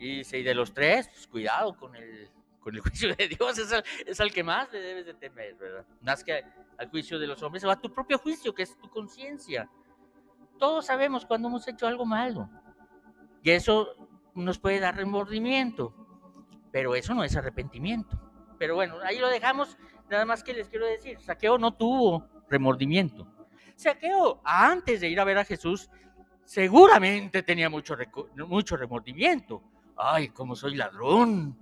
Y si de los tres, pues cuidado con el, con el juicio de Dios, es al, es al que más le debes de temer, ¿verdad? Más que al juicio de los hombres, o a tu propio juicio, que es tu conciencia. Todos sabemos cuando hemos hecho algo malo. Y eso nos puede dar remordimiento, pero eso no es arrepentimiento. Pero bueno, ahí lo dejamos, nada más que les quiero decir, Saqueo no tuvo remordimiento. Saqueo, antes de ir a ver a Jesús, seguramente tenía mucho, mucho remordimiento. Ay, como soy ladrón.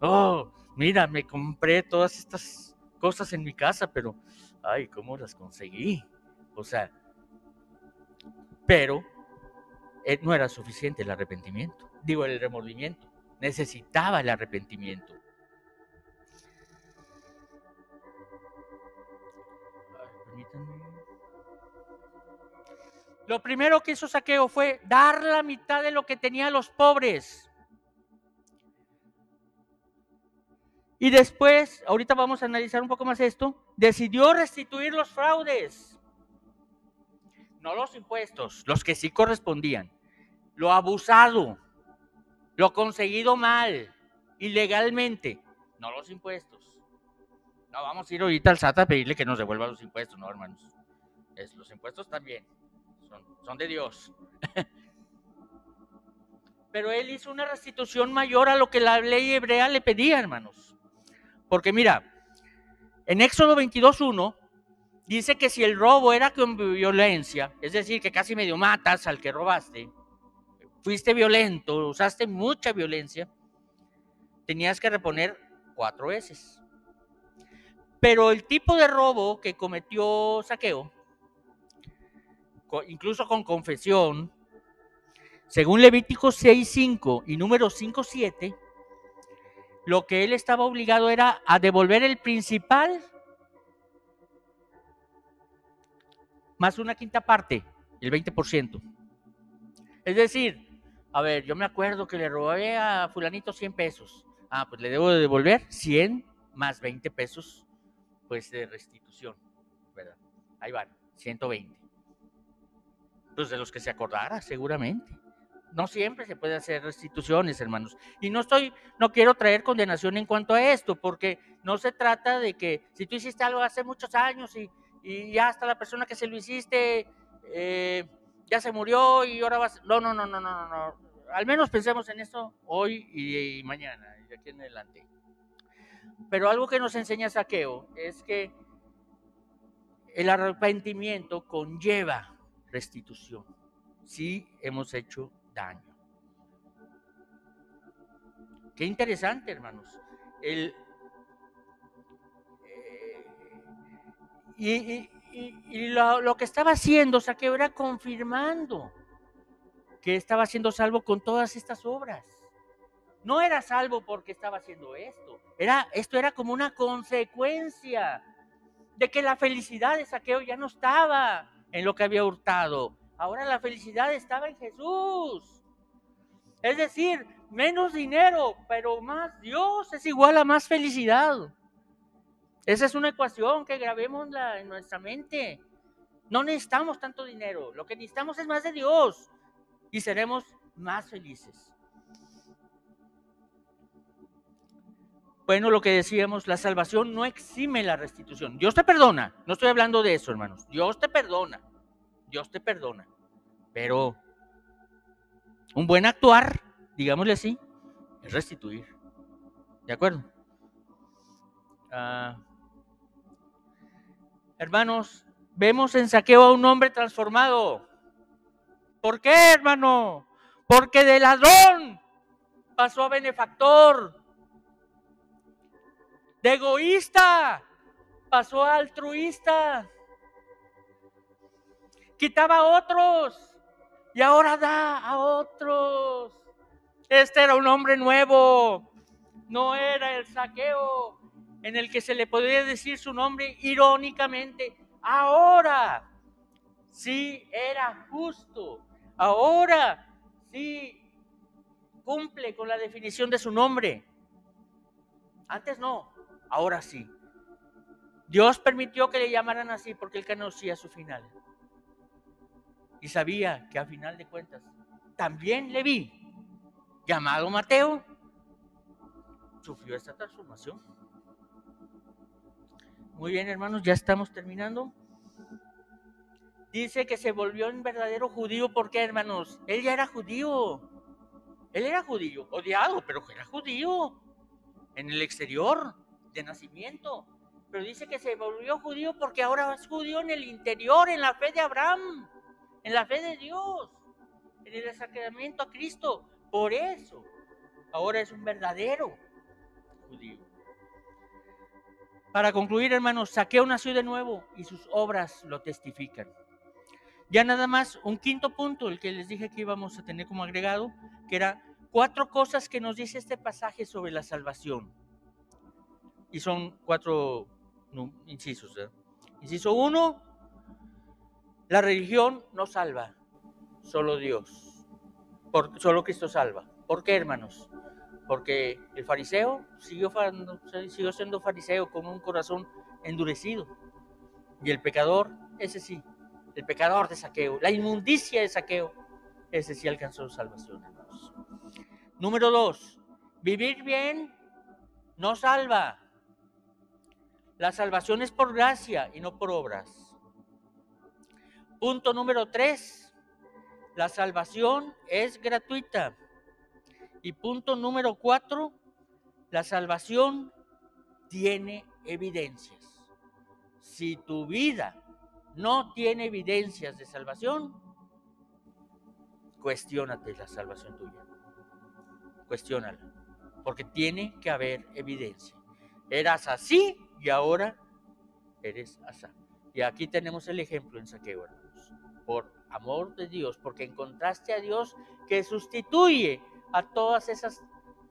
Oh, mira, me compré todas estas cosas en mi casa, pero, ay, ¿cómo las conseguí? O sea, pero eh, no era suficiente el arrepentimiento, digo el remordimiento, necesitaba el arrepentimiento. Lo primero que hizo Saqueo fue dar la mitad de lo que tenía a los pobres. Y después, ahorita vamos a analizar un poco más esto, decidió restituir los fraudes. No los impuestos, los que sí correspondían. Lo abusado, lo conseguido mal, ilegalmente, no los impuestos. No vamos a ir ahorita al SAT a pedirle que nos devuelva los impuestos, no, hermanos. Es, los impuestos también son, son de Dios. Pero él hizo una restitución mayor a lo que la ley hebrea le pedía, hermanos. Porque mira, en Éxodo 22.1 dice que si el robo era con violencia, es decir, que casi medio matas al que robaste, fuiste violento, usaste mucha violencia, tenías que reponer cuatro veces. Pero el tipo de robo que cometió Saqueo, incluso con confesión, según Levítico 6.5 y número 5.7, lo que él estaba obligado era a devolver el principal más una quinta parte, el 20%. Es decir, a ver, yo me acuerdo que le robé a fulanito 100 pesos. Ah, pues le debo de devolver 100 más 20 pesos pues de restitución, ¿verdad? Ahí van, 120. Pues de los que se acordara, seguramente. No siempre se puede hacer restituciones, hermanos. Y no estoy, no quiero traer condenación en cuanto a esto, porque no se trata de que si tú hiciste algo hace muchos años y, y ya hasta la persona que se lo hiciste eh, ya se murió y ahora vas. No, no, no, no, no, no. Al menos pensemos en eso hoy y, mañana, y de aquí en adelante. Pero algo que nos enseña Saqueo es que el arrepentimiento conlleva restitución si hemos hecho daño. Qué interesante, hermanos. Eh, y, lo, lo, que estaba haciendo Saqueo era confirmando que estaba siendo salvo con todas estas obras. No era salvo porque estaba haciendo esto. Era, esto era como una consecuencia de que la felicidad de Saqueo ya no estaba en lo que había hurtado. Ahora la felicidad estaba en Jesús. Es decir, menos dinero, pero más Dios es igual a más felicidad. Esa es una ecuación que grabemos en nuestra mente. No necesitamos tanto dinero, lo que necesitamos es más de Dios y seremos más felices. Bueno, lo que decíamos, la salvación no exime la restitución. Dios te perdona. No estoy hablando de eso, hermanos. Dios te perdona. Dios te perdona. Pero un buen actuar, digámosle así, es restituir. ¿De acuerdo? Ah, hermanos, vemos en saqueo a un hombre transformado. ¿Por qué, hermano? Porque de ladrón pasó a benefactor de egoísta pasó a altruista. Quitaba a otros y ahora da a otros. Este era un hombre nuevo, no era el saqueo en el que se le podría decir su nombre irónicamente. Ahora sí era justo, ahora sí cumple con la definición de su nombre. Antes no, ahora sí. Dios permitió que le llamaran así porque él conocía su final. Y sabía que a final de cuentas también le vi llamado Mateo, sufrió esta transformación. Muy bien, hermanos, ya estamos terminando. Dice que se volvió un verdadero judío porque, hermanos, él ya era judío. Él era judío, odiado, pero era judío en el exterior de nacimiento. Pero dice que se volvió judío porque ahora es judío en el interior, en la fe de Abraham, en la fe de Dios, en el sacramento a Cristo. Por eso, ahora es un verdadero judío. Para concluir, hermanos, Saqueo nació de nuevo y sus obras lo testifican. Ya nada más, un quinto punto, el que les dije que íbamos a tener como agregado, que era cuatro cosas que nos dice este pasaje sobre la salvación. Y son cuatro incisos. ¿eh? Inciso uno, la religión no salva, solo Dios solo Cristo salva. ¿Por qué, hermanos? Porque el fariseo siguió, siguió siendo fariseo con un corazón endurecido. Y el pecador, ese sí, el pecador de saqueo, la inmundicia de saqueo, ese sí alcanzó salvación, hermanos. Número dos, vivir bien no salva. La salvación es por gracia y no por obras. Punto número tres, la salvación es gratuita. Y punto número cuatro, la salvación tiene evidencias. Si tu vida no tiene evidencias de salvación, cuestionate la salvación tuya. Cuestiónala, porque tiene que haber evidencia. Eras así y ahora eres así. Y aquí tenemos el ejemplo en Saqueo. Por amor de Dios, porque encontraste a Dios que sustituye a todas esas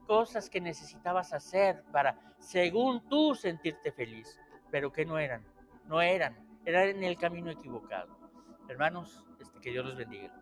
cosas que necesitabas hacer para, según tú, sentirte feliz, pero que no eran, no eran, eran en el camino equivocado. Hermanos, este, que Dios los bendiga.